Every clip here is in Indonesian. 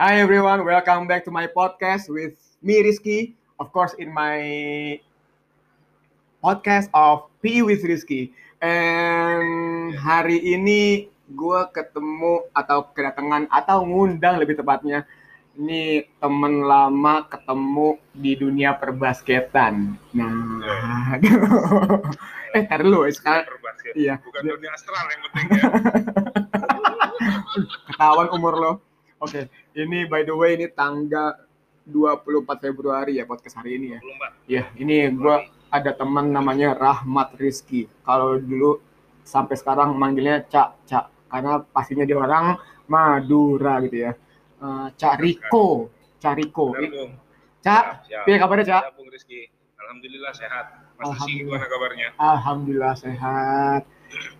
Hi everyone, welcome back to my podcast with me Rizky. Of course, in my podcast of PE with Rizky. And hari ini gue ketemu atau kedatangan atau ngundang lebih tepatnya ini temen lama ketemu di dunia perbasketan. Nah, eh tar dulu sekarang Berbasket. iya Bukan dunia astral yang penting ya. ketahuan umur lo. Oke, ini by the way ini tanggal 24 Februari ya podcast hari ini ya. Belum, Mbak. Ya, ini gua ada teman namanya Rahmat Rizky. Kalau dulu sampai sekarang manggilnya Cak Cak karena pastinya dia orang Madura gitu ya. Eh, Cak Riko, Cak Riko. Cak, piye kabarnya Cak? Siap, Bung Rizky. Alhamdulillah sehat. Mas Rizky gimana kabarnya? Alhamdulillah sehat.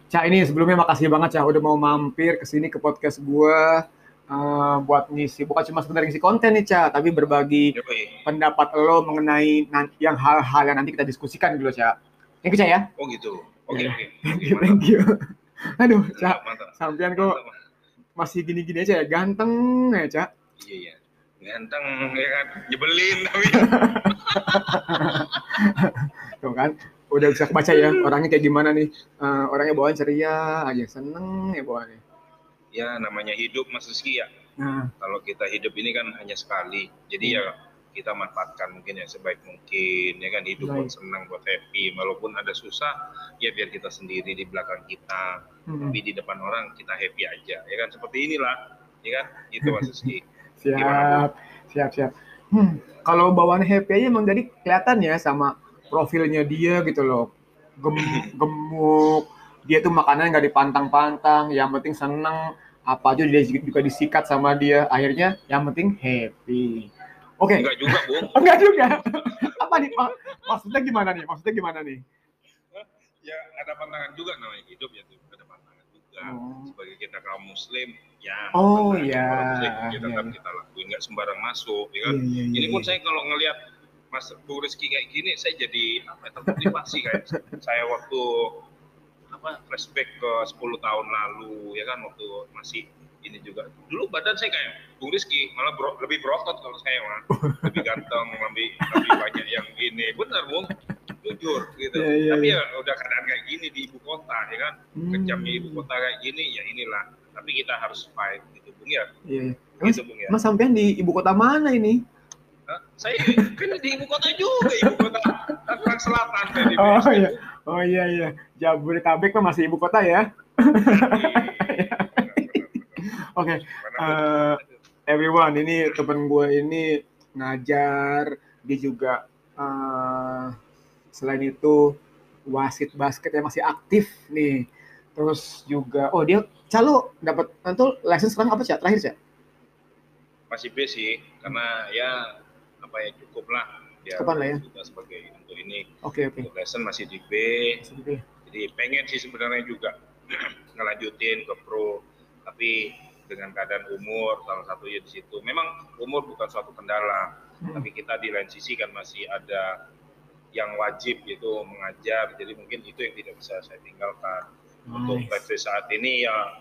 Cak ini sebelumnya makasih banget Cak udah mau mampir ke sini ke podcast gua eh, buat ngisi bukan cuma sekedar ngisi konten nih Cak, tapi berbagi Yoi. pendapat lo mengenai nan- yang hal-hal yang nanti kita diskusikan loh Cak. Thank you Cak ya. Oh gitu. Oke, Iya. oke. Thank Oke, you, thank you. Aduh. Cak, sampean kok Mantap. masih gini-gini aja ya, ganteng ya, Cak. Iya, iya. Ganteng ya kan, nyebelin tapi Tuh kan, udah bisa kebaca ya orangnya kayak gimana nih. Eh, orangnya bawaan ceria aja, seneng ya bawaannya. Ya namanya hidup Mas Rizky ya. Nah, Kalau kita hidup ini kan hanya sekali. Jadi ya kita manfaatkan mungkin ya sebaik mungkin ya kan? Hidup buat senang buat happy. Walaupun ada susah ya biar kita sendiri di belakang kita. Hmm, tapi di depan orang kita happy aja. Ya kan? Seperti inilah. Ya kan? Itu Mas Rizky. Siap, siap, siap. Hmm, kalau bawaannya happy aja emang jadi kelihatan ya sama profilnya dia gitu loh. Gem- gemuk, dia tuh makanannya nggak dipantang-pantang, yang penting seneng, apa aja dia juga disikat sama dia. Akhirnya yang penting happy. Oke, enggak juga Bung enggak juga. Apa nih Pak? Maksudnya gimana nih? Maksudnya gimana nih? ya ada pantangan juga namanya hidup ya tuh ada pantangan juga Oh. sebagai kita kaum muslim ya Oh, iya, orang muslim, ya iya, tetap iya. kita lakuin nggak sembarang masuk ya kan iya, ini iya, pun iya. saya kalau ngelihat Mas Bu Rizky kayak gini saya jadi apa ya, termotivasi kayak saya waktu apa flashback ke 10 tahun lalu ya kan waktu masih ini juga dulu badan saya kayak Bung Rizky malah bro- lebih berotot kalau saya mah lebih ganteng lebih lebih banyak yang ini benar Bung jujur gitu Iya, iya, tapi iya. ya udah keadaan kayak gini di ibu kota ya kan Hmm. kejamnya ibu kota kayak gini ya inilah tapi kita harus fight gitu Bung ya Iya. iya. Mas, gitu Bung ya mas sampean di ibu kota mana ini? Saya kan di ibu kota juga ibu kota Tangerang Selatan Oh iya. Oh iya iya. Jabodetabek mah masih ibu kota ya. Oke. Mana, eh, everyone, ini temen gue ini ngajar, dia juga eh, selain itu wasit basket yang masih aktif nih. Terus juga, oh dia calo dapat itu license sekarang apa cak? Terakhir cak? masih B sih karena ya apa ya cukup lah ya. kita sebagai untuk ini Oke oke. untuk lesson masih di B Masih ya. jadi pengen sih sebenarnya juga ngelanjutin ke pro tapi dengan keadaan umur salah satunya di situ memang umur bukan suatu kendala Hmm. tapi kita di lain sisi kan masih ada yang wajib gitu mengajar jadi mungkin itu yang tidak bisa saya tinggalkan untuk Nice. live saat ini ya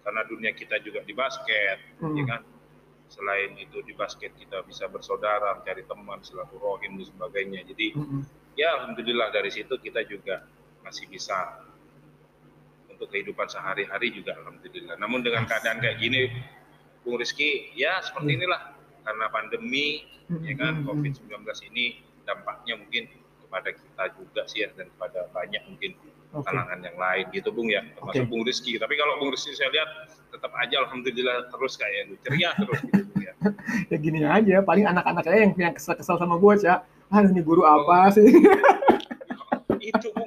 karena dunia kita juga di basket Hmm. ya kan selain itu di basket kita bisa bersaudara mencari teman silaturahim dan sebagainya jadi Mm-mm. ya alhamdulillah dari situ kita juga masih bisa untuk kehidupan sehari-hari juga alhamdulillah namun dengan keadaan kayak gini Bung Rizky ya seperti Hmm. inilah karena pandemi ya kan Mm-mm. COVID-19 ini dampaknya mungkin kepada kita juga sih ya dan kepada banyak mungkin Oke. kalangan yang lain gitu Bung ya termasuk Oke. Bung Rizky tapi kalau Bung Rizky saya lihat tetap aja alhamdulillah terus kayak gitu ceria terus gitu Bung ya Ya gini aja, paling anak-anak saya yang, yang kesel-kesel sama gue cak. Aduh nih guru apa sih? itu Bung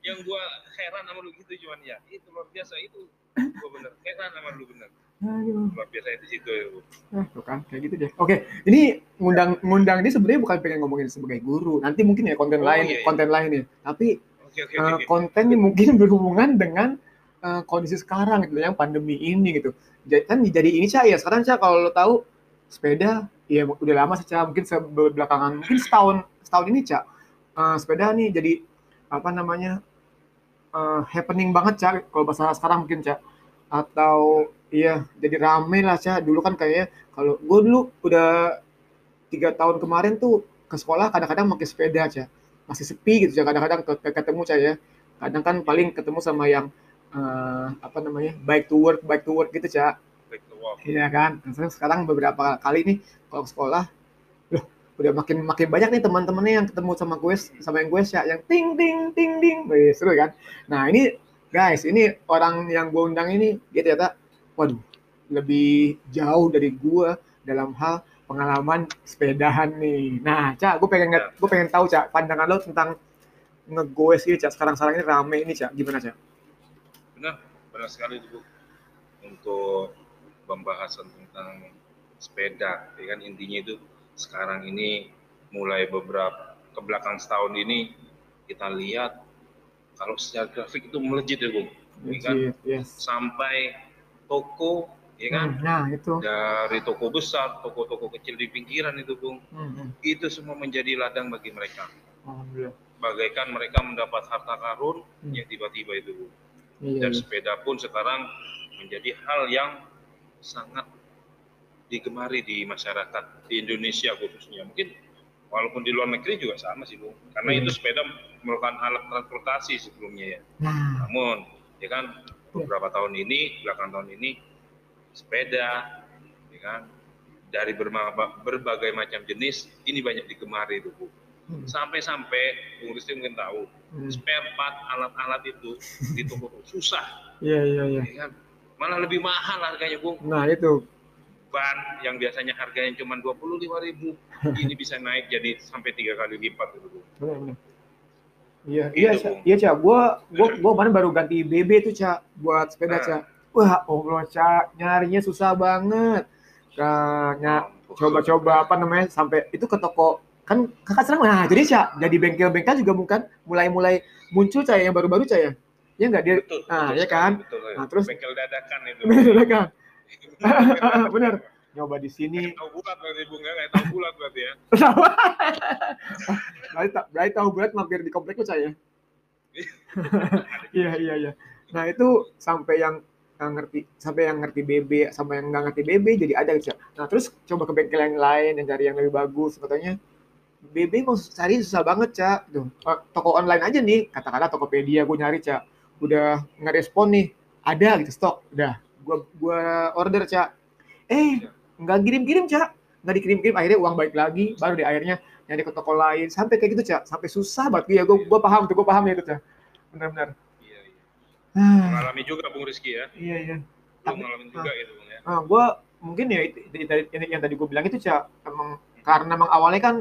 yang gua heran sama lu gitu cuman ya itu luar biasa itu gua bener heran sama lu bener Aduh. luar biasa di situ ya Bu. Nah, tuh kan kayak gitu deh. Oke, ini ngundang ngundang ini sebenarnya bukan pengen ngomongin sebagai guru. Nanti mungkin ya konten Oh, lain, iya, iya. konten lain nih. Tapi oke oke eh, konten ini mungkin berhubungan dengan eh, kondisi sekarang gitu yang pandemi ini gitu. Jadi kan jadi ini cah ya sekarang cah kalau lo tahu sepeda ya udah lama sih cah mungkin se- belakangan mungkin setahun setahun ini cah eh, sepeda nih jadi apa namanya eh, happening banget cah kalau bahasa sekarang mungkin cah atau iya jadi rame lah cak dulu kan kayaknya kalau gue dulu udah tiga tahun kemarin tuh ke sekolah kadang-kadang pakai sepeda cak masih sepi gitu cak kadang-kadang ke- ke- ketemu cak ya kadang kan paling ketemu sama yang eh, apa namanya bike to work bike to work gitu cak Back to work. Iya kan. Terus sekarang beberapa kali nih kalau ke sekolah, loh udah makin makin banyak nih teman-temannya yang ketemu sama gue sama yang gue ya yang ting ting ting ting. Wih, seru kan. Nah ini guys, ini orang yang gue undang ini dia ternyata, waduh, lebih jauh dari gue dalam hal pengalaman sepedahan nih. Nah, Cak, gue pengen gue pengen tahu Cak pandangan lo tentang ngegoes ini Cak. Sekarang-sekarang ini rame ini Cak. Gimana Cak? Benar, benar sekali Bu. Untuk pembahasan tentang sepeda, ya kan intinya itu sekarang ini mulai beberapa ke belakang setahun ini kita lihat kalau secara grafik itu melejit ya Bu. Ya kan? Yes. Sampai toko, ya kan? Hmm, Nah, itu. Dari toko besar, toko-toko kecil di pinggiran itu Bung, Hmm, hmm. itu semua menjadi ladang bagi mereka. Alhamdulillah. Bagaikan mereka mendapat harta karun Hmm. yang tiba-tiba itu Bung. Iya, dan iya. sepeda pun sekarang menjadi hal yang sangat digemari di masyarakat di Indonesia khususnya mungkin walaupun di luar negeri juga sama sih bu karena Hmm. itu sepeda merupakan alat transportasi sebelumnya ya Nah, namun ya kan beberapa tahun ini belakang tahun ini sepeda ya kan dari berbagai, macam jenis ini banyak digemari itu bu hmm, sampai-sampai Bung Risti mungkin tahu hmm. spare part alat-alat itu di toko susah Iya, iya, iya. ya kan? Malah lebih mahal harganya, Bung. Nah, itu. Ban yang biasanya harganya cuma 25.000 ini bisa naik jadi sampai tiga kali lipat. Benar, benar. Iya, Gitu, iya, Ca. Bung. iya, Cak. Gua, gua, gua kemarin baru ganti BB tuh, Cak, buat sepeda, Nah. Cak. Wah, Allah, Cak, nyarinya susah banget. Nya- Mampus. coba-coba apa namanya sampai itu ke toko kan kakak senang nah jadi Cak jadi bengkel-bengkel juga bukan mulai-mulai muncul Cak yang baru-baru Cak ya ya nggak dia Betul. Nah, betul sekali, kan? Betul. Nah, terus- bengkel dadakan itu. bener kan bener nyoba di sini Tahu bulat berarti, Bung ya? Kayak tahu bulat berarti ya. berarti, berarti tahu bulat mampir di komplek lu saya. Iya iya iya. Nah itu sampai yang nggak ngerti, sampai yang ngerti BB, sampai yang nggak ngerti BB jadi ada gitu. Nah terus coba ke bengkel yang lain yang cari yang lebih bagus, katanya BB mau cari susah banget cak. Tuh, eh, toko online aja nih, katakanlah Tokopedia gue nyari cak, udah nggak respon nih, ada gitu stok, udah, gua gua order cak. Eh nggak kirim-kirim cak, nggak dikirim-kirim, akhirnya uang balik lagi, baru di akhirnya nyari ke toko lain, sampai kayak gitu cak, sampai susah banget. Ya gue gua paham tuh, gue paham ya itu cak, benar-benar. Ah, Mengalami juga Bung Rizky ya. iya iya. Lu Tapi- ngalamin juga gitu, Bung ya. Nah, gue mungkin ya itu, itu- itu- itu- yang tadi gue bilang itu cak, emang karena emang awalnya kan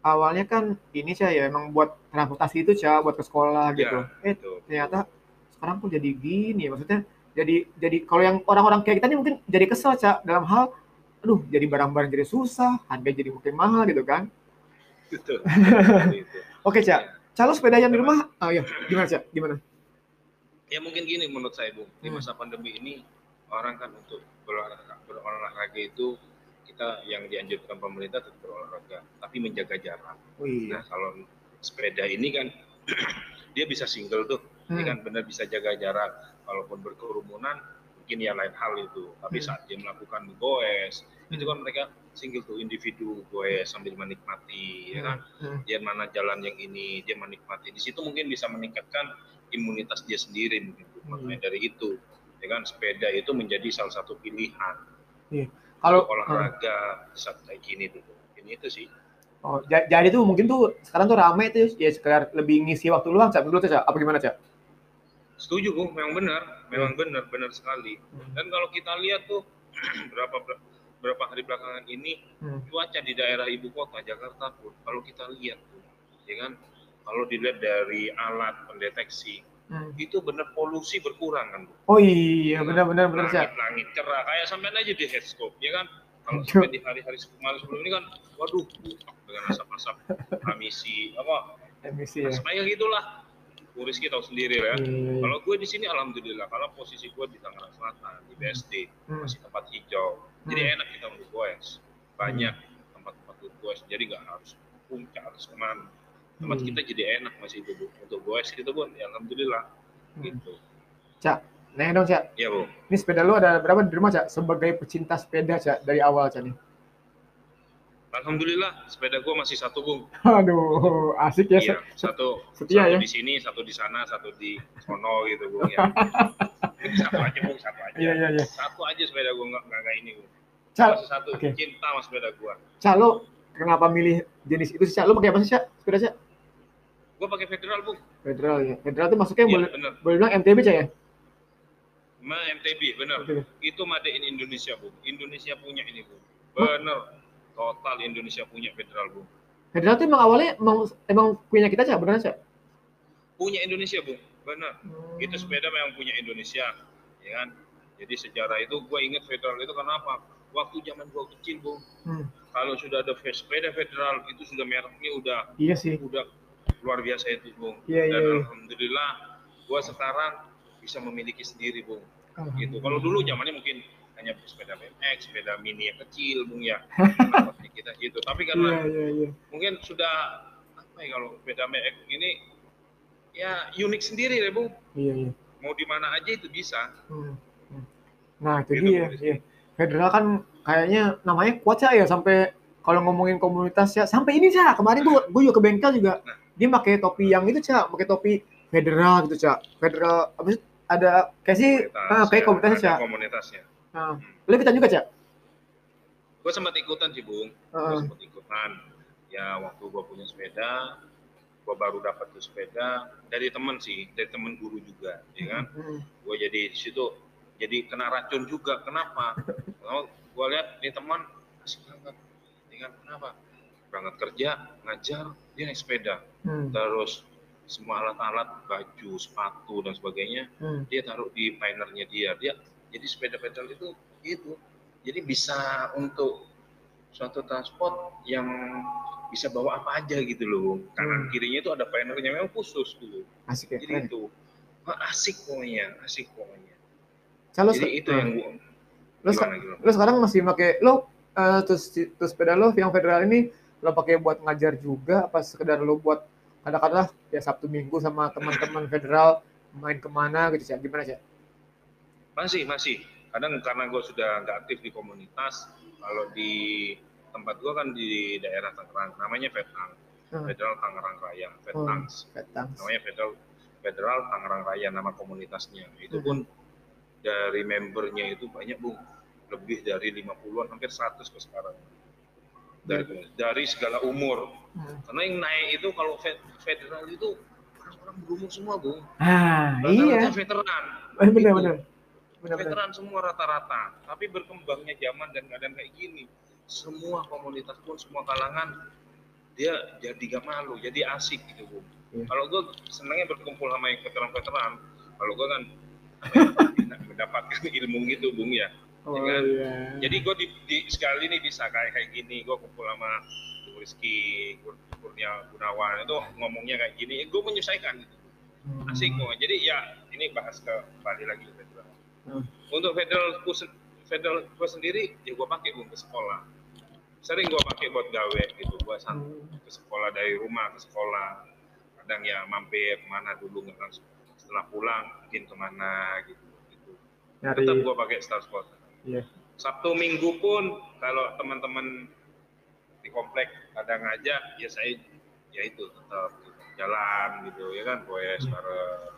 awalnya kan ini cak ya emang buat transportasi itu cak buat ke sekolah gitu. Eh Betul. ternyata sekarang pun jadi gini ya maksudnya jadi jadi kalau yang orang-orang kayak kita nih mungkin jadi kesel cak dalam hal aduh jadi barang-barang jadi susah harga jadi makin mahal gitu kan Betul. Itu. oke cak Ya. calo sepeda yang di rumah oh iya gimana cak gimana Ya mungkin gini menurut saya Bung, di Hmm. masa pandemi ini orang kan untuk berolahraga, berolahraga itu kita yang dianjurkan pemerintah tetap berolahraga, tapi menjaga jarak. oh iya Nah kalau sepeda ini kan dia bisa single tuh, dia Hmm. kan benar bisa jaga jarak. Kalaupun berkerumunan mungkin ya lain hal itu, tapi Hmm. saat dia melakukan goes itu kan mereka single tuh individu goes sambil menikmati, ya kan? Hmm. dia mana jalan yang ini dia menikmati di situ mungkin bisa meningkatkan imunitas dia sendiri mungkin. Bu. Hmm. makanya dari itu ya kan sepeda itu menjadi salah satu pilihan. Kalau olahraga saat kayak gini tuh ini itu sih. Oh, ja- jadi tuh mungkin tuh sekarang tuh rame tuh ya sekedar lebih ngisi waktu luang cak. Menurut cak apa gimana cak? Setuju bu. Memang benar. Memang benar benar sekali. Hmm. dan kalau kita lihat tuh berapa berapa hari belakangan ini Hmm. cuaca di daerah ibu kota Jakarta pun kalau kita lihat tuh ya kan kalau dilihat dari alat pendeteksi Hmm. itu benar polusi berkurang kan bu? Oh iya benar benar langit, langit cerah kayak sampai aja di headscope ya kan? Kalau sampai di hari-hari kemarin sebelum ini kan waduh butak dengan asap-asap emisi apa? Emisi ya. asapnya gitulah. Bu Rizky tahu sendiri ya. Iya. kalau gue di sini alhamdulillah kalau posisi gue di Tangerang Selatan di BSD Hmm. masih tempat hijau. Jadi Hmm. enak kita untuk goes. Banyak tempat-tempat untuk goes. Jadi nggak harus puncak harus ke mana tempat Hmm. kita jadi enak masih itu Bu. untuk goes gitu pun ya alhamdulillah Hmm. gitu Nah dong cak, Iya bung. ini sepeda lu ada berapa di rumah cak? Sebagai pecinta sepeda cak dari awal cak nih. Alhamdulillah sepeda gua masih satu bung. Aduh, asik ya. Iya, satu, setia satu ya? di sini, satu di sana, satu di sono gitu bung ya. satu aja bung, satu aja. Iya iya iya. Satu aja sepeda gua nggak nggak ini bung. Cak, Masih satu, oke. cinta sama sepeda gua. cak lu kenapa milih jenis itu sih cak? Lu pakai apa sih cak? Sepeda cak? Gua pakai federal bung. Federal ya. Federal itu masuknya Iya boleh bener. boleh bilang MTB cak ya? Ma MTB bener. Oke. Itu made in Indonesia bung. Indonesia punya ini bung. Bener. Total Indonesia punya federal bung. Federal itu emang awalnya emang emang punya kita cak beneran cak? Punya Indonesia bung. Bener. Hmm. Itu sepeda memang punya Indonesia, ya kan? Jadi sejarah itu gue inget federal itu kenapa? Waktu zaman gue kecil, bung, Hmm. kalau sudah ada sepeda federal itu sudah mereknya udah Iya sih. udah luar biasa itu, bung. Iya, Dan iya, iya. alhamdulillah, gue sekarang bisa memiliki sendiri, bung. Gitu. Kalau dulu zamannya mungkin hanya sepeda BMX, sepeda mini yang kecil, bung ya. Sih kita gitu. Tapi karena iya iya. mungkin sudah apa ya kalau sepeda BMX ini ya unik sendiri ya, bung. Iya iya. Mau di mana aja itu bisa. Hmm. Hmm. Nah itu Gitu. Bung. Iya. Federal kan kayaknya namanya kuat ya sampai kalau ngomongin komunitas ya sampai ini cak kemarin gua gua juga ke bengkel juga Nah. Dia pakai topi yang itu cak pakai topi federal gitu cak federal apa sih ada kayak sih ah, kayak komunitasnya ada cak komunitasnya. nah, lu ikutan juga cak Gue sempat ikutan sih, Bung. Gue Heeh. sempat ikutan. Ya waktu gue punya sepeda, gue baru dapat tuh sepeda dari temen sih, dari temen guru juga, ya kan. Hmm. Gue jadi di situ jadi kena racun juga. Kenapa? Gue lihat nih teman asik banget, ya kan? Kenapa? Berangkat kerja, ngajar, dia naik sepeda. Hmm. Terus semua alat-alat, baju, sepatu dan sebagainya, Hmm. dia taruh di pinernya dia. Dia jadi sepeda pedal itu itu. Jadi bisa untuk suatu transport yang bisa bawa apa aja gitu loh. Kanan Hmm. kirinya itu ada pinernya memang khusus dulu. asik ya Jadi keren. itu asik pokoknya, asik pokoknya. Kalau Jadi itu yang gua seka- gimana gimana? lu sekarang masih pakai lu eh, terus terus sepeda lu yang federal ini lo pakai buat ngajar juga apa sekedar lu buat kadang-kadang ya Sabtu Minggu sama teman-teman federal main ke mana gitu cak gimana cak? Masih, masih. Kadang karena gue sudah nggak aktif di komunitas, kalau di tempat gue kan di daerah Tangerang, namanya Vetang, Hmm. Federal Tangerang Raya, Vetangs. Petang. namanya Federal Federal Tangerang Raya nama komunitasnya itu Hmm. pun dari membernya itu banyak bung lebih dari 50-an hampir 100 ke sekarang dari, dari segala umur Hmm. karena yang naik itu kalau fe- federal itu orang-orang berumur semua bung Ah iya, rata-rata veteran benar Gitu. benar. Benar benar. veteran semua rata-rata tapi berkembangnya zaman dan keadaan kayak gini semua komunitas pun semua kalangan dia jadi gak malu jadi asik gitu bu Iya. kalau gue senangnya berkumpul sama yang veteran-veteran kalau gue kan mendapatkan ilmu gitu bung ya Oh kan? iya. jadi gue di, di- sekali ini bisa kayak kayak gini gue kumpul sama Rizky Kur- Kurnia Gunawan itu ngomongnya kayak gini gue menyesuaikan gitu Hmm. asik kok. Jadi ya ini bahas ke balik lagi ke federal. Hmm. Untuk federal ku federal gua sendiri ya gua pakai ke sekolah. Sering gua pakai buat gawe gitu. San- Hmm. ke sekolah dari rumah ke sekolah. Kadang ya mampir ke mana dulu nggak langsung setelah pulang mungkin ke mana gitu. gitu. Nyari Tetap gua pakai Star Sport. Iya. Sabtu Minggu pun kalau teman-teman di komplek ada ngajak ya saya ya itu tetap jalan gitu ya kan goes bareng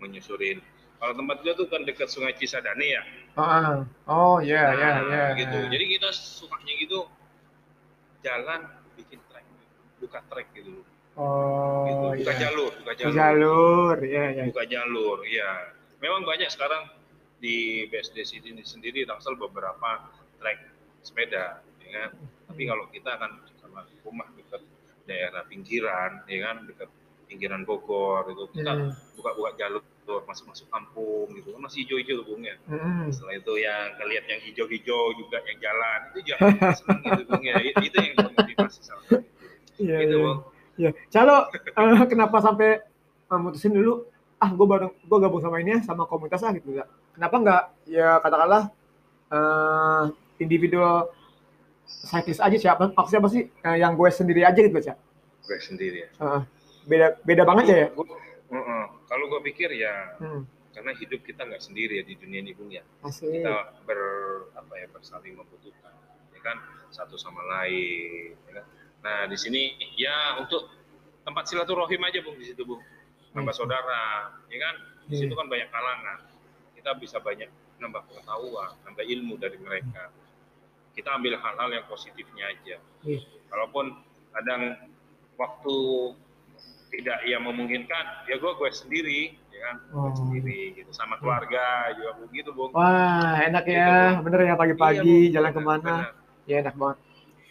menyusurin kalau tempat tuh kan dekat Sungai Cisadane ya Ah, oh iya iya Nah, iya. gitu jadi kita sukanya gitu jalan bikin trek buka trek gitu Oh gitu. buka iya. jalur buka jalur jalur, iya iya. buka jalur ya memang banyak sekarang di BSD sini sendiri Tangsel beberapa trek sepeda ya kan tapi kalau kita kan sama rumah dekat daerah pinggiran ya kan dekat pinggiran Bogor itu kita Hmm. buka-buka jalur masuk-masuk kampung gitu kan masih hijau-hijau tuh Bung ya Hmm. setelah itu yang kelihat yang hijau-hijau juga yang jalan itu juga senang gitu Bung ya itu yang memotivasi salah satu. Iya gitu iya. Bung Iya. Calo eh, kenapa sampai mutusin dulu ah gue bareng gue gabung sama ini ya sama komunitas ah gitu ya. Kenapa nggak ya katakanlah eh individual cyclist aja siapa maksudnya apa sih Eh, yang gue sendiri aja gitu cak gue sendiri ya Eh, beda beda banget ya ya Gua- Heeh. kalau gue pikir ya hmm. karena hidup kita nggak sendiri ya di dunia ini bung ya Asli. kita ber apa ya bersaling membutuhkan ya kan satu sama lain ya kan? nah di sini ya untuk tempat silaturahim aja bung di situ bung nambah saudara ya kan di Iya. situ kan banyak kalangan kita bisa banyak nambah pengetahuan nambah ilmu dari mereka kita ambil hal-hal yang positifnya aja Iya. kalaupun kadang waktu tidak yang memungkinkan ya gue gue sendiri ya kan gue Oh. sendiri gitu sama keluarga juga begitu bung Wah, enak Gitu, ya. Bu. Bener ya Iya, pagi-pagi Bung. jalan Benar, ke mana. benar. Ya enak banget.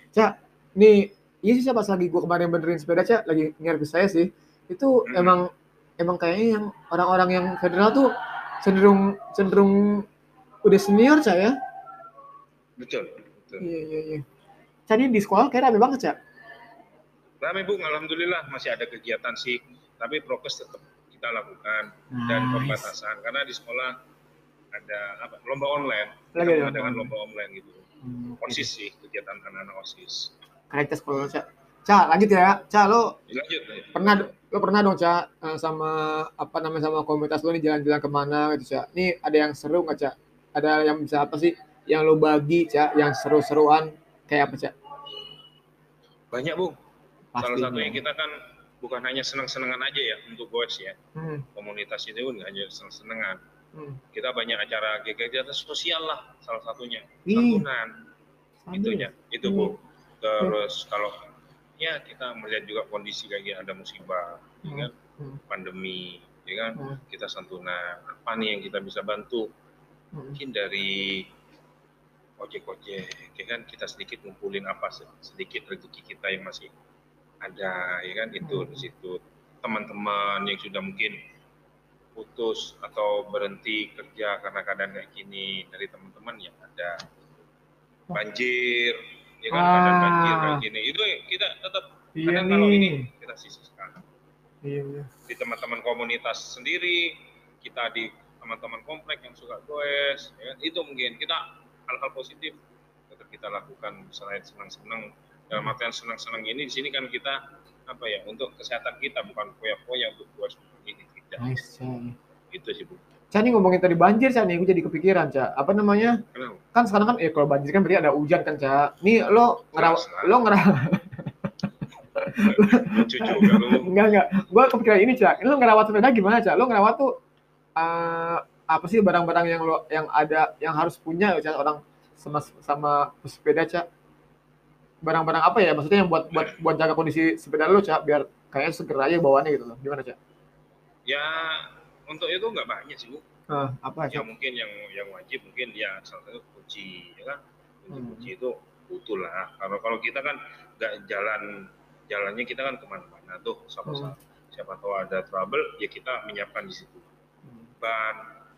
Cak, nih, iya sih pas lagi gua kemarin benerin sepeda Cak, lagi nyervis saya sih. Itu Hmm. emang emang kayaknya yang orang-orang yang federal tuh cenderung cenderung udah senior Cak ya. betul betul Iya iya iya. Ini di sekolah kayak rame banget Cak. Rame bung, alhamdulillah masih ada kegiatan sih, tapi prokes tetap kita lakukan dan Nice. pembatasan karena di sekolah ada apa lomba online, Lagi kita ada mengadakan lomba online gitu. Hmm, Osis sih kegiatan anak-anak osis. Keren Cak sekolah Cak. Cak, lanjut ya. Cak, lo Lanjut. pernah lo pernah dong cak eh, sama apa namanya sama komunitas lo nih jalan-jalan ke mana gitu cak ini ada yang seru nggak cak ada yang bisa apa sih yang lo bagi cak yang seru-seruan kayak apa cak Banyak bung. Salah satunya kita kan bukan hanya senang-senangan aja ya untuk goes ya. hmm, Komunitas ini pun nggak hanya senang-senangan. hmm. Kita banyak acara kegiatan sosial lah salah satunya. Santunan. itunya itu Hmm. bu terus kalau ya kita melihat juga kondisi kayak gini ada musibah ya Hmm. kan Hmm. pandemi ya kan Hmm. kita santunan apa nih yang kita bisa bantu Hmm. mungkin dari ojek-ojek ya kan kita sedikit ngumpulin apa se- sedikit rezeki kita yang masih ada ya kan itu Hmm. di situ teman-teman yang sudah mungkin putus atau berhenti kerja karena keadaan kayak gini dari teman-teman yang ada banjir ya kan keadaan banjir kayak Ah. gini. Itu kita tetap iya kadang kalau ini kita sisihkan iya iya. Di teman-teman komunitas sendiri kita di teman-teman komplek yang suka goes ya kan? itu mungkin kita hal-hal positif tetap kita lakukan selain senang-senang. Dalam artian senang-senang ini di sini kan kita apa ya untuk kesehatan kita bukan foya-foya untuk goes ini tidak. Nice. Itu sih bu Cak ini ngomongin tadi banjir cak nih gue jadi kepikiran cak apa namanya kenapa kan sekarang kan eh kalau banjir kan berarti ada hujan kan cak nih lo ngerawat lo ngerawat lucu juga Enggak enggak. Gua kepikiran ini, Cak. Lu ngerawat sepeda gimana, Cak? Lu ngerawat tuh eh, apa sih barang-barang yang lo yang ada yang harus punya ya, Cak, orang sama sama sepeda, Cak? Barang-barang apa ya? Maksudnya yang buat buat buat jaga kondisi sepeda lu, Cak, biar kayaknya seger aja bawaannya gitu loh. Gimana, Cak? ya untuk itu nggak banyak sih bu Ah, apa, ya mungkin yang yang wajib mungkin ya salah satu kunci ya kan kunci Hmm. kunci itu butuh lah kalau kalau kita kan nggak jalan jalannya kita kan ke mana-mana tuh siapa Hmm. siapa tahu ada trouble ya kita menyiapkan di situ Hmm. ban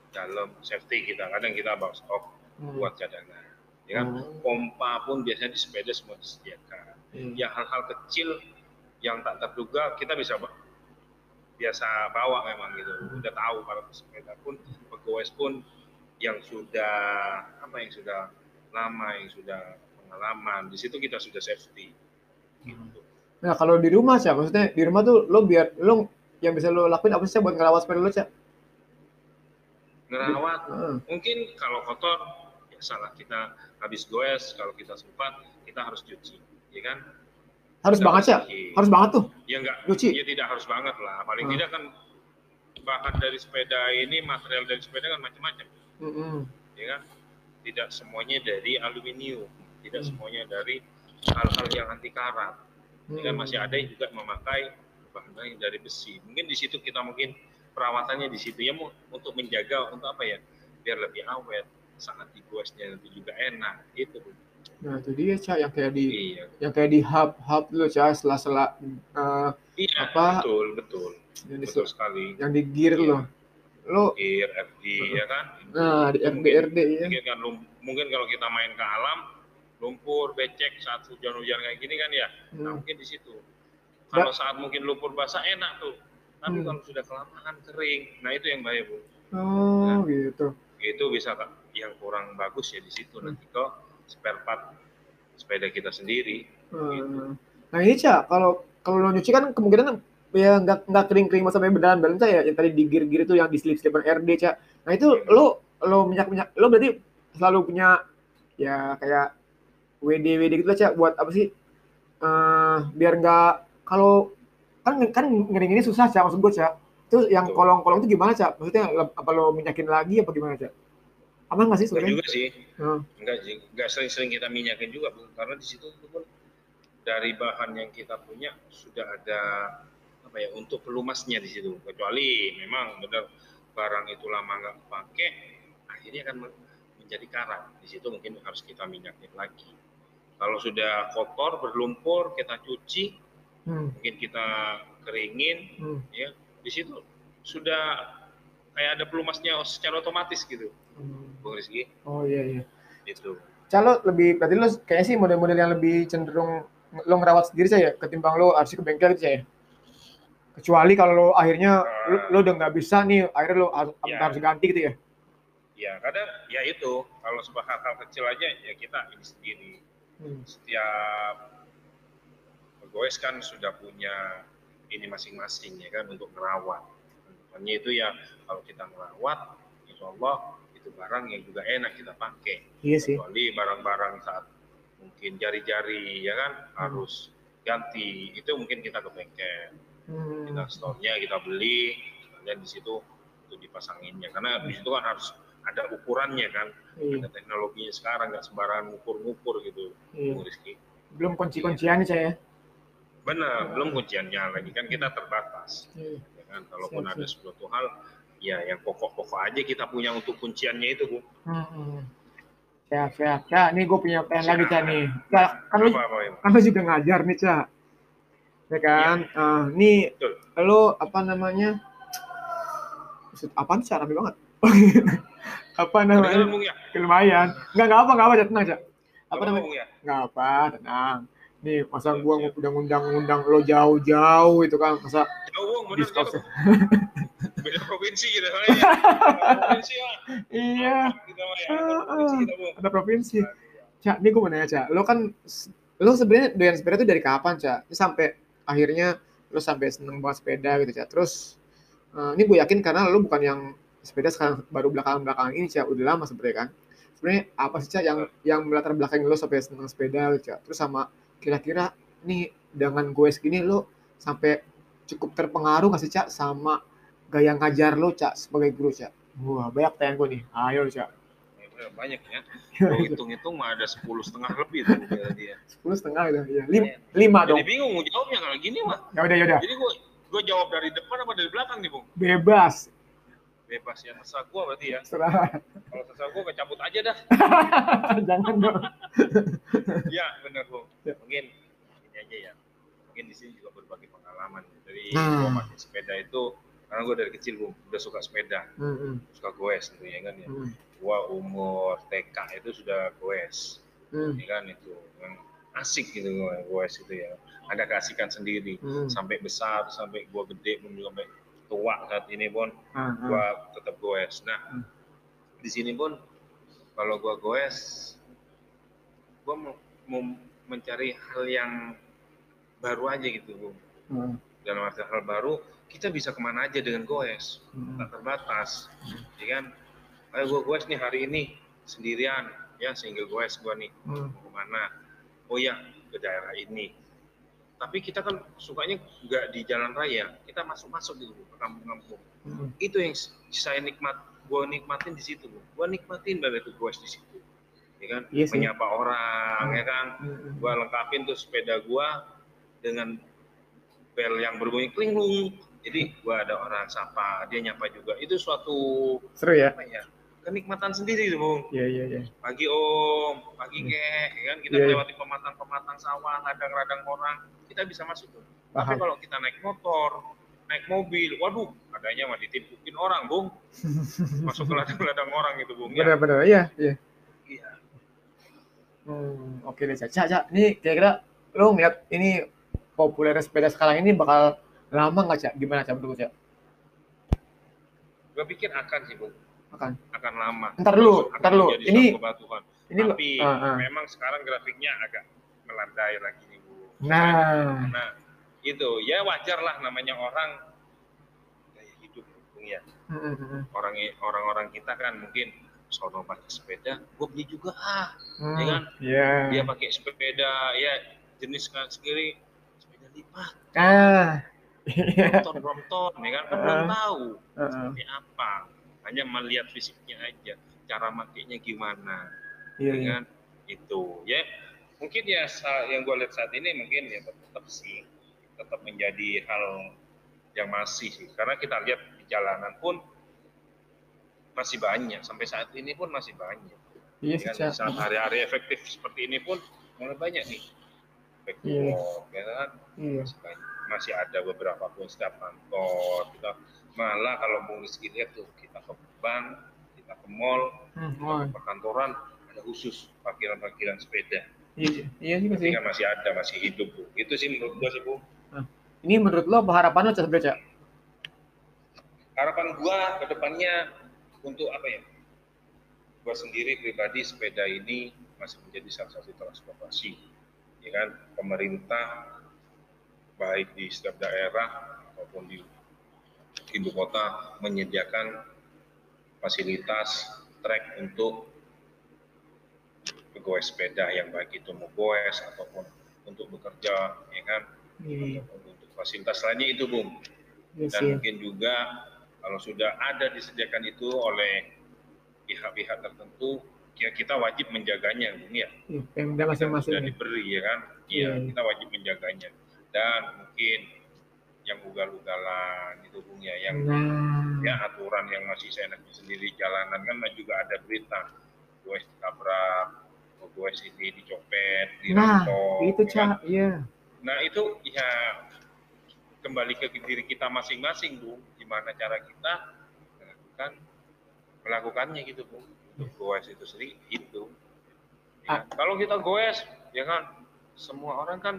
dalam safety kita kadang kita bawa stok Hmm. buat cadangan ya kan Hmm. pompa pun biasanya di sepeda semua disediakan Hmm. ya hal-hal kecil yang tak terduga kita bisa biasa bawa memang gitu udah tahu para pesepeda pun pegawai pun yang sudah apa yang sudah lama yang sudah pengalaman di situ kita sudah safety gitu. Nah, kalau di rumah, Cak, maksudnya di rumah tuh lo biar lo yang bisa lo lakuin apa sih buat ngerawat sepeda lo, Cak? ngerawat Heeh. mungkin kalau kotor ya salah kita habis goes kalau kita sempat kita harus cuci ya kan Harus banget, bersihin. Harus banget tuh. ya enggak Cuci. ya tidak harus banget lah paling Hmm. tidak kan bahan dari sepeda ini material dari sepeda kan macam-macam Mm-mm. ya kan tidak semuanya dari aluminium tidak Hmm. semuanya dari hal-hal yang anti karat ya kan Mm. masih ada yang juga memakai yang dari besi mungkin di situ kita mungkin perawatannya di situ ya untuk menjaga untuk apa ya biar lebih awet saat digosnya lebih juga enak itu. Nah, itu dia, Cak, yang kayak di iya. yang kayak di hub hub dulu cah sela-sela eh, iya Apa? betul betul. Yang di betul sekali. yang di gear Iya. lo lo gear FD ya kan? Nah di RDRD ya. mungkin kan lum- mungkin kalau kita main ke alam lumpur becek saat hujan-hujan kayak gini kan ya? Nah Hmm. mungkin di situ. Kalau saat mungkin lumpur basah enak tuh. Tapi Hmm. kalau sudah kelamaan kering. Nah itu yang bahaya bu. Oh gitu. itu bisa yang kurang bagus ya di situ. Hmm. nanti kok spare part sepeda kita sendiri. Hmm. nah ini cah kalau kalau lo nyuci kan kemungkinan ya nggak nggak kering kering sampai berdalam dalam ya yang tadi digir gir itu yang di slip slipan RD cak nah itu lo lo minyak minyak lo berarti selalu punya ya kayak WD WD gitu lah cak buat apa sih? Eh biar nggak kalau kan kan ngering ini susah cak maksud gue cak itu yang kolong-kolong itu gimana cak maksudnya apa lo minyakin lagi apa gimana cak aman nggak sih Enggak sebenarnya juga sih. Hmm. Enggak sih. Enggak sering-sering kita minyakin juga, Bu. Karena di situ pun dari bahan yang kita punya sudah ada apa ya untuk pelumasnya di situ. Kecuali memang benar barang itu lama nggak pakai, akhirnya akan men- menjadi karat. Di situ mungkin harus kita minyakin lagi. Kalau sudah kotor, berlumpur, kita cuci, Hmm. mungkin kita keringin, Hmm. ya di situ sudah kayak ada pelumasnya secara otomatis gitu, Hmm. Bung Rizky. oh iya iya Itu. Calo lebih berarti lo kayaknya sih model-model yang lebih cenderung lo ngerawat sendiri saya ketimbang lo harus ke bengkel gitu saya. Kecuali kalau lo akhirnya lo, lo udah nggak bisa nih, akhirnya lo harus, Ya. harus ganti gitu ya. Ya, kadang ya itu kalau sebuah hal-hal kecil aja ya kita ini sendiri. Hmm. Setiap pegawai kan sudah punya ini masing-masing ya kan untuk merawat. Hanya itu ya kalau kita merawat, insya Allah itu barang yang juga enak kita pakai. Iya sih. Kecuali barang-barang saat mungkin jari-jari ya kan harus ganti itu mungkin kita ke bengkel Hmm. kita store-nya kita beli dan di situ untuk dipasanginnya karena di situ kan harus ada ukurannya kan Iya, ada teknologinya sekarang nggak sembarangan ngukur-ngukur gitu iya. Bung Rizky Belum kunci-kunciannya saya. benar belum kunciannya lagi kan kita terbatas Iya. ya kan kalaupun Siap, ada suatu hal ya yang pokok-pokok aja kita punya untuk kunciannya itu bu Hmm. Siap, siap. Cak, nih gue punya pertanyaan lagi, Cak, nih. Cak, kan apa apa ya kan lo juga ngajar nih, Cak. Ya kan? Ah, nih, betul lo apa namanya? Maksud apaan, Cak? Rame banget. apa namanya? Ya lumayan nggak nggak apa nggak apa tenang cak apa Apa, namanya Bung ya nggak apa tenang nih masa siap. udah ngundang-ngundang lo jauh-jauh itu kan masa jauh jauh beda provinsi gitu soalnya provinsi lah iya. Kita mah ya. Ada provinsi. Cak ini gua mau nanya cak. Lo kan lo sebenarnya doyan sepeda itu dari kapan cak? Ini sampai akhirnya lo sampai seneng banget sepeda gitu cak. Terus eh, ini gue yakin karena lo bukan yang sepeda sekarang baru belakangan-belakangan ini cak. Udah lama sebenarnya kan? Sebenarnya apa sih cak yang yang melatar belakang lo sampai seneng sepeda gitu, cak? Terus sama kira-kira nih dengan gue segini lo sampai cukup terpengaruh nggak sih cak sama gaya ngajar lo cak sebagai guru cak wah banyak tanya gue nih. Ayo cak Ya, banyak ya. Hitung-hitung mah ada sepuluh setengah lebih tuh dia dia sepuluh setengah gitu ya lima, lima dong. jadi bingung mau jawabnya kalau gini mah. Ya udah ya udah jadi gua gua jawab dari depan apa dari belakang nih bung? Bebas. Bebas ya terserah gua berarti ya. Serah kalau terserah gua kecabut aja dah. Jangan dong. Ya bener bung. Ya. mungkin ini aja ya. Mungkin di sini juga berbagi pengalaman. Dari Nah. sepeda itu karena gua dari kecil bung udah suka sepeda. Hmm, hmm, suka goes gitu ya kan ya. Hmm, gua umur TK itu sudah goes. Hmm, ya kan itu yang asik gitu goes itu ya. Ada keasikan sendiri. Hmm. sampai besar sampai gua gede juga sampai tua saat ini pun ah. gua tetap goes. Nah Hmm. di sini pun kalau gua goes gua mau, mau mencari hal yang baru aja gitu Bu. Hmm, dalam arti hal baru kita bisa ke mana aja dengan goes. Hmm, tak terbatas. Ya kan? Ayo gua goes nih hari ini sendirian. Ya single goes gua nih. Hmm, mau ke mana? Oh ya ke daerah ini. Tapi kita kan sukanya nggak di jalan raya. Kita masuk masuk gitu ke kampung-kampung. Hmm. itu yang saya nikmat gue nikmatin di situ gue nikmatin banget tuh gue di situ. Ya kan? Iya sih. menyapa orang Hmm. ya kan? Hmm, gue lengkapin tuh sepeda gue dengan bel yang berbunyi klinglung jadi gue ada orang sapa dia nyapa juga. Itu suatu seru ya? apa ya kenikmatan sendiri tuh bung. Iya iya iya. Pagi om. Pagi kek. Ya kan kita Iya, iya. melewati pematang-pematang sawah ladang-ladang orang kita bisa masuk tuh. Tapi paham. kalau kita naik motor, naik mobil, waduh, adanya mah ditimpukin orang, Bung. Masuk ke ladang-ladang orang gitu, Bung. Ya. benar-benar iya iya. Iya. Hmm, oke deh cak. Cak nih kira-kira lo ngeliat ini populer sepeda sekarang ini bakal lama nggak cak gimana cak menurut cak Gue pikir akan sih, Bung. akan Akan lama. Ntar dulu, ntar dulu. Ini- ini Tapi ah, ah. memang sekarang grafiknya agak melandai lagi nih, Bung. nah Karena itu ya wajar lah namanya orang gaya hidup Bung ya orang orang-orang kita kan mungkin sono pakai sepeda gue beli juga ah hmm. Ya kan? Iya. dia pakai sepeda ya jenis kan sendiri sepeda lipat Ah. Brompton Brompton ya kan kan belum Ah. tahu Heeh. seperti apa hanya melihat fisiknya aja cara makainya gimana Iya, ya iya. kan itu ya mungkin ya yang gue lihat saat ini mungkin ya tetap sih tetap menjadi hal yang masih sih karena kita lihat di jalanan pun masih banyak sampai saat ini pun masih banyak Iya ya kan? Saat hari-hari efektif seperti ini pun mulai banyak nih Back to Iya. ya kan Iya. masih banyak masih ada beberapa pun setiap kantor kita malah kalau Bung Rizky lihat tuh kita ke bank kita ke mall Hmm, kita ke perkantoran ada khusus parkiran-parkiran sepeda. Iya, iya sih. kan masih ada masih hidup bu. Itu sih menurut gua sih bu. Ini menurut lo apa harapan lo Cak sebenarnya, Cak? harapan gua ke depannya untuk apa ya? Gua sendiri pribadi sepeda ini masih menjadi salah satu transportasi ya kan? Pemerintah baik di setiap daerah maupun di ibu kota menyediakan fasilitas trek untuk pegawai sepeda yang baik itu mau goes ataupun untuk bekerja ya kan Iya, ataupun untuk fasilitas lainnya itu bung iya dan sih. mungkin juga kalau sudah ada disediakan itu oleh pihak-pihak tertentu ya kita wajib menjaganya Bung ya Iya, Pemda Kita masing-masing. sudah ya. diberi ya kan Iya. iya kita wajib menjaganya dan mungkin yang ugal-ugalan itu Bung ya yang Nah, ya aturan yang masih saya sendiri jalanan kan juga ada berita gue ditabrak gue ini dicopet nah dirampok itu ya kan? Iya. Nah itu ya kembali ke diri kita masing-masing bu, gimana cara kita melakukan melakukannya gitu bu. Untuk goes itu sendiri itu. Ya, Kalau kita goes, ya kan semua orang kan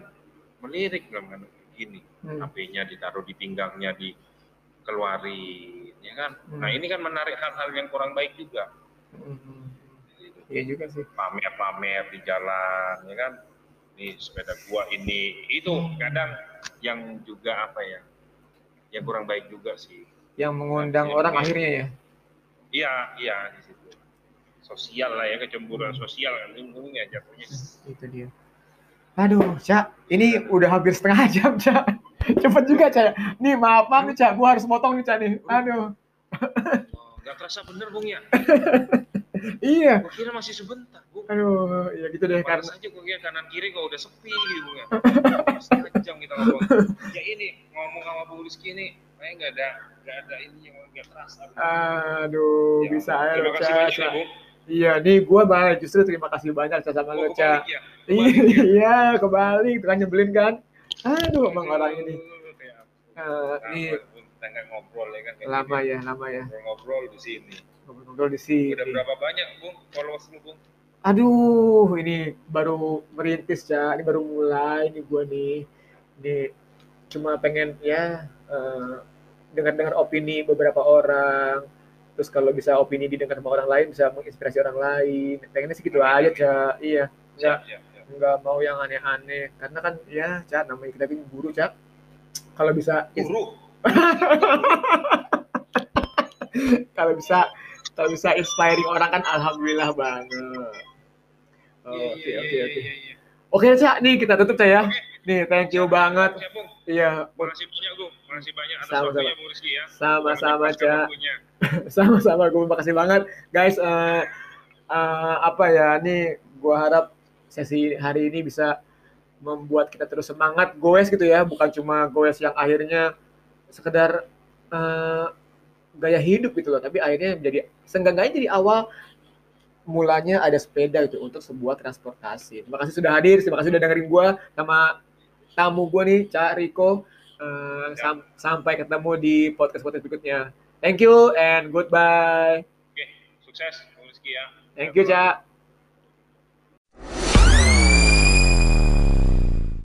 melirik kan gini, Hmm. HP-nya ditaruh di pinggangnya dikeluarin, ya kan. Hmm. Nah ini kan menarik hal-hal yang kurang baik juga. Hmm. Iya juga sih. pamer-pamer di jalan ya kan ini sepeda gua ini itu kadang yang juga apa ya yang kurang baik juga sih Yang mengundang Iya, orang iya. akhirnya ya. iya iya di situ sosial lah ya kecemburuan sosial kan ya jatuhnya Itu dia. Aduh, Cak, ini udah hampir setengah jam, Cak. Cepet juga, Cak. Nih, maaf banget, Cak. Gua harus motong nih, Cak nih. Aduh. oh, nggak terasa bener bung ya Iya. gua kira masih sebentar bung Aduh, ya gitu deh Karena karena saja gua kira kanan kiri kok udah sepi gitu bung ya setengah jam kita ngomong ya ini ngomong sama Bu Rizky ini kayak nggak ada nggak ada ini yang nggak terasa Bung. aduh, Ya, bisa aja terima kasih banyak ya bung Iya, nih gua banget justru terima kasih banyak Cak sama Oh, lo, kebalik Cak. ya? Kebalik ya? Iya, kebalik, kan nyebelin kan? Aduh, emang orang ini. Eh, Nah, nih kita ngobrol ya kan lama ya, lama ya. ngobrol-ngobrol di sini Ngobrol-ngobrol di sini. udah berapa banyak bung followers lu bung Aduh, ini baru merintis, Cak. Ini baru mulai nih gua nih. Ini cuma pengen ya eh, dengar-dengar opini beberapa orang. Terus kalau bisa opini didengar sama orang lain bisa menginspirasi orang lain. Pengennya sih gitu aja, Cak. Iya. Nggak, ya, ya. nggak mau yang aneh-aneh. Karena kan ya, Cak, namanya kita ini guru, Cak. Kalau bisa guru kalau bisa kalau bisa inspiring orang kan alhamdulillah banget. Iya, Oke iya, oke oke. iya, iya. Oke Cak, nih kita tutup Cak ya. Oke. Nih thank you banget. Ya. Iya, Makasih banyak Bung. Makasih banyak atas Sama-sama. waktunya Bung Rizky ya. sama-sama Cak. Sama-sama gue makasih banget guys. eh eh, apa ya? Nih gua harap sesi hari ini bisa membuat kita terus semangat goes gitu ya, bukan cuma goes yang akhirnya sekedar eh, gaya hidup gitu loh, tapi akhirnya menjadi seenggaknya jadi awal mulanya ada sepeda gitu untuk sebuah transportasi. Terima kasih sudah hadir, terima kasih sudah dengerin gua sama tamu gua nih, Cak Riko. Eh, sam- sampai ketemu di podcast-podcast berikutnya. Thank you and goodbye. Oke, sukses Rizky ya. Thank you, Cak.